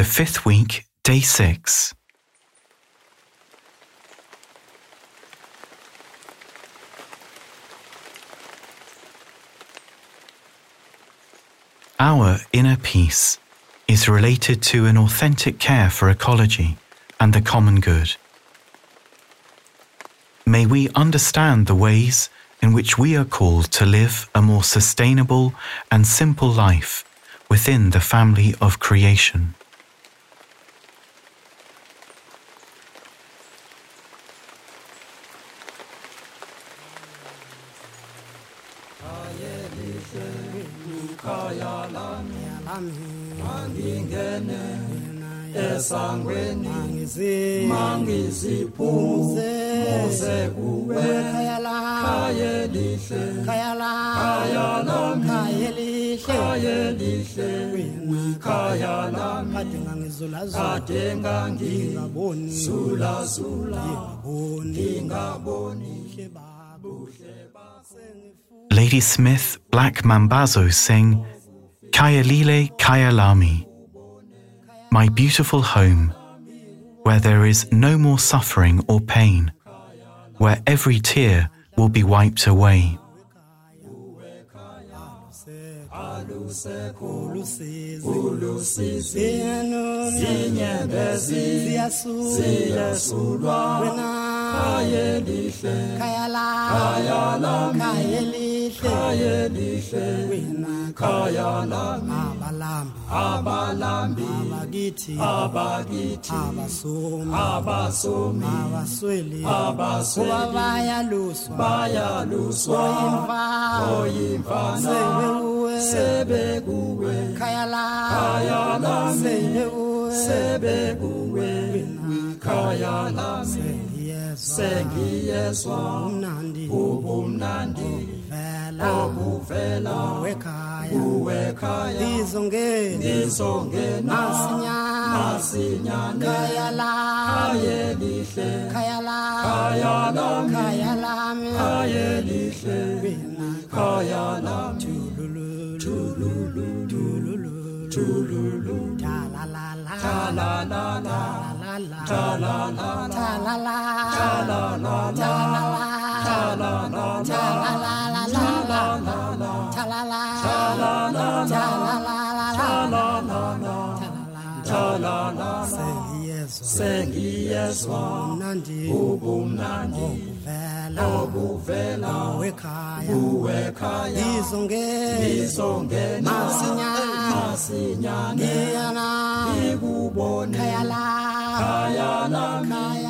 the fifth week, day six. Our inner peace is related to an authentic care for ecology and the common good. May we understand the ways in which we are called to live a more sustainable and simple life within the family of creation. Esangweni. Mangiziphuze. Muze kuwe. Khaya lihle. Khaya lami khaya lihle. Khaya lami kade ngangizula kade ngangingaboni zula zula ngingaboni. Ladysmith, Black Mambazo sing Kayalile Kayalami, my beautiful home, where there is no more suffering or pain, where every tear will be wiped away. Kaya la, kaya la, kaya lihle, kaya lihle khaya lami abalambi. Abalambi. Abakithi abakithi abasomi abasomi abasweli. Abasweli. Bayaluswa. Bayaluswa. Oyimfana. Oyimfana. Sebekuwe. Sebekuwe. Khaya khaya lami sebekuwe. Sebekuwe khaya lami yezwa sengiyezwa umnandi ubumnandi uvela uvela wekhaya wekhaya izongena izongena masinyana masinyana khaya la khaye lihle. Khaya la khaya la khaya la khaye lihle. Wena. Khaya la tululu. Tululu. Tululu. Tululu. Ta la la la ta la la la la la ta la la la, la la ta la la ta la la ta la la ta la la sengiyezwa ubumnandi obuvela buwekhaya ngizongena masinyane ngikubone khaya lami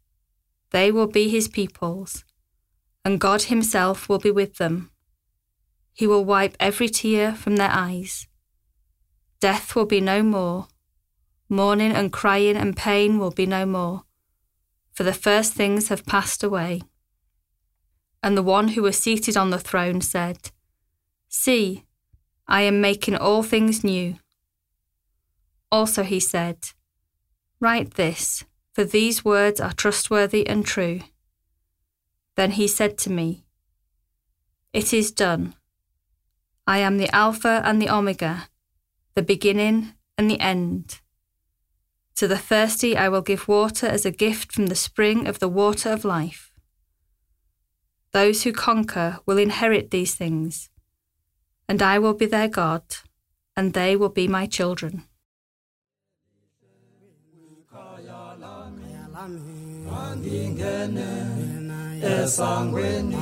They will be his peoples, and God himself will be with them. He will wipe every tear from their eyes. Death will be no more. Mourning and crying and pain will be no more, for the first things have passed away. And the one who was seated on the throne said, See, I am making all things new. Also he said, Write this, for these words are trustworthy and true. Then he said to me, It is done. I am the Alpha and the Omega, the beginning and the end. To the thirsty I will give water as a gift from the spring of the water of life. Those who conquer will inherit these things, and I will be their God, and they will be my children. Ngingene esangweni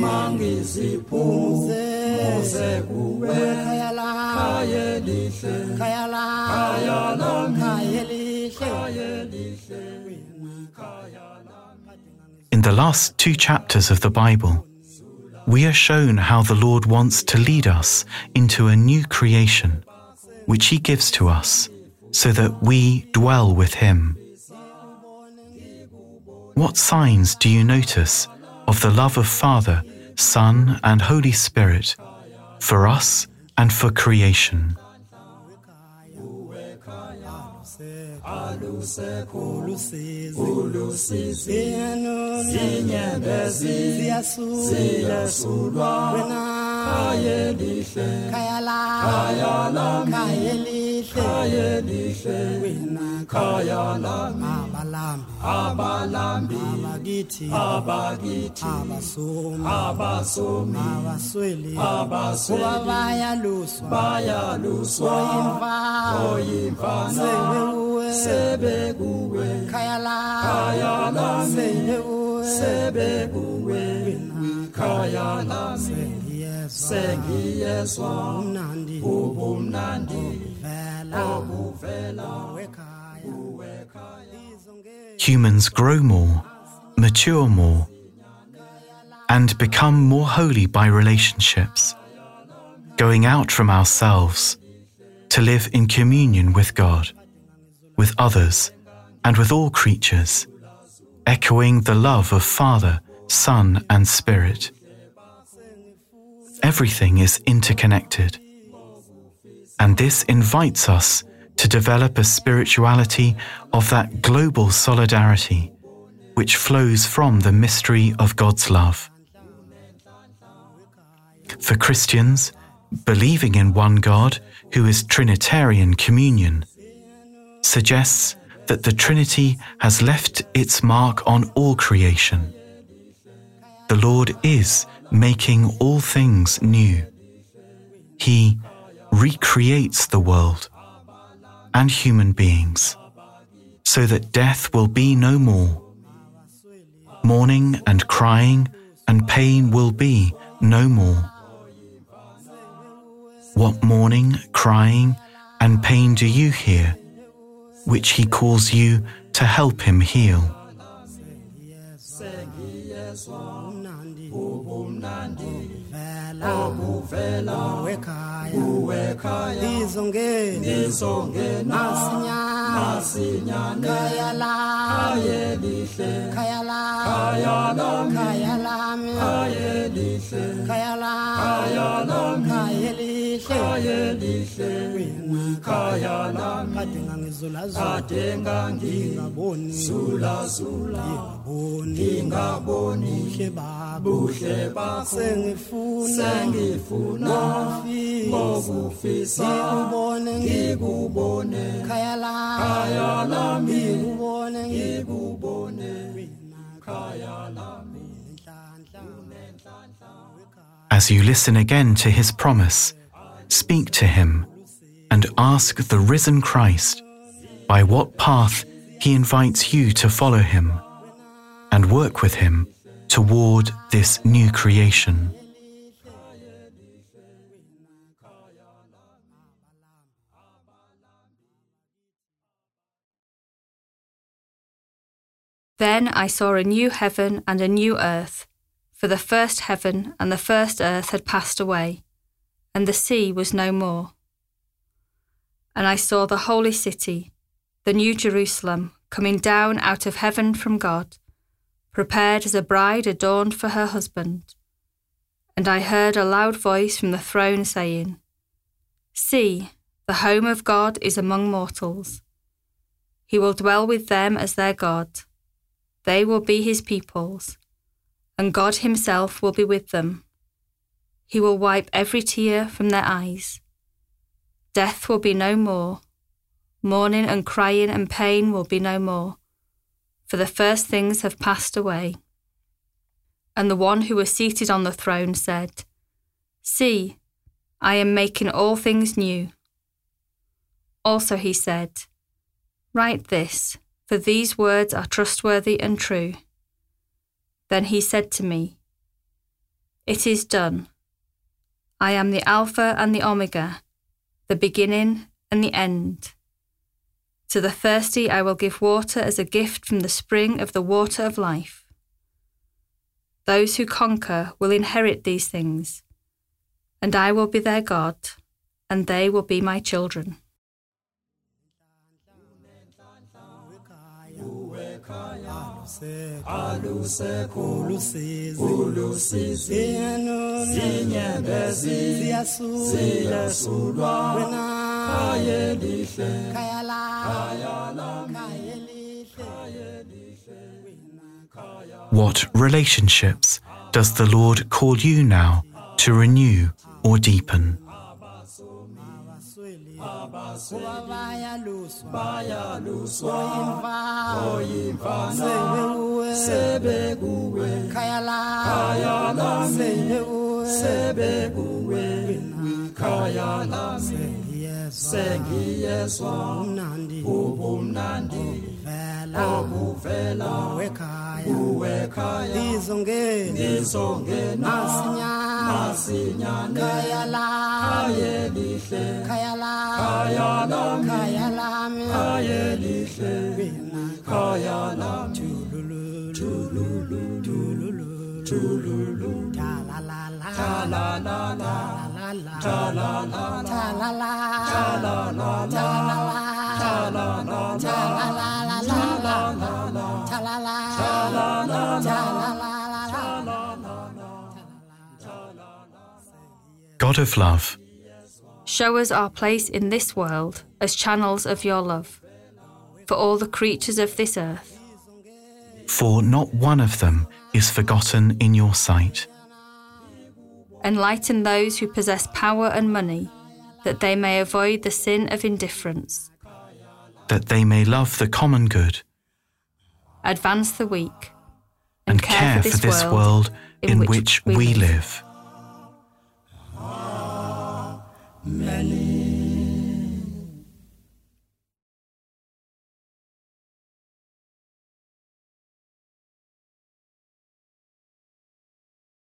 mangiziphuze. Muze kuwe khaya lihle khaya lami khaya lami khaya lihle khaya lihle khaya In the last two chapters of the Bible, we are shown how the Lord wants to lead us into a new creation, which He gives to us so that we dwell with Him. What signs do you notice of the love of Father, Son, and Holy Spirit for us and for creation? Khaya lami abalambi. Abalambi. Abakithi. Abakithi. Abasomi abasomi abasweli. Abasweli. Kuba bayaluswa. Bayaluswa. Oyimva oyimvana sebekuwe sebekuwe khaya lami khaya lami sebekuwe sebekuwe khaya lami sengiyezwa. Umnandi ubumnandi. Vela obuvela Humans grow more, mature more, and become more holy by relationships, going out from ourselves to live in communion with God, with others, and with all creatures, echoing the love of Father, Son, and Spirit. Everything is interconnected. And this invites us to develop a spirituality of that global solidarity which flows from the mystery of God's love. For Christians, believing in one God who is Trinitarian communion suggests that the Trinity has left its mark on all creation. The Lord is making all things new. He recreates the world and human beings so that death will be no more. Mourning and crying and pain will be no more. What mourning, crying, and pain do you hear, which he calls you to help him heal? Obuvela wekhaya wekhaya izongena izongena masinyana masinyana khaya lami lihle. Khaya lami khaya lami khaya lami khaya lihle. Khaya lami khaya lami khaya lihle. Khaya lihle. Khaya lami kade zula kade ngangingaboni zula zula ngingaboni. ngingaboni. Buhle baba buhle bakho. Sengifuna. Sengifuna. Ngokufisa. Ngikubone. Ngikubone. Khaya lami khaya lami ngikubone. Ngikubone. Khaya lami As you listen again to his promise, speak to him and ask the risen Christ by what path he invites you to follow him and work with him toward this new creation. Then I saw a new heaven and a new earth, for the first heaven and the first earth had passed away, and the sea was no more. And I saw the holy city, the new Jerusalem, coming down out of heaven from God, prepared as a bride adorned for her husband. And I heard a loud voice from the throne saying, See, the home of God is among mortals. He will dwell with them as their God. They will be his peoples, and God himself will be with them. He will wipe every tear from their eyes. Death will be no more. Mourning and crying and pain will be no more, for the first things have passed away. And the one who was seated on the throne said, See, I am making all things new. Also he said, Write this, for these words are trustworthy and true. Then he said to me, It is done. I am the Alpha and the Omega, the beginning and the end. To the thirsty I will give water as a gift from the spring of the water of life. Those who conquer will inherit these things, and I will be their God, and they will be my children. ulusizi khaye lihle khaya lami What relationships does the Lord call you now to renew or deepen? sengiyezwa umnandi ubumnandi. Obuvela obuvela wekhaya uwekhaya. Ndizongena ndizongena masinyana masinyana khaya lam khaya lihle. Khaya lam khaya lam khaya lam khaya lihle. Wena. Khaya lami tululu tululu tululu tululu la la la la ta la ta la la ta la la ta la la ta la la ta la la ta la la la la la ta la la ta la la ta la la God of love, show us our place in this world as channels of your love for all the creatures of this earth. For not one of them is forgotten in your sight. Enlighten those who possess power and money, that they may avoid the sin of indifference, that they may love the common good, advance the weak, and, and care, care, for this, for this world, world, in which, which we, live. live.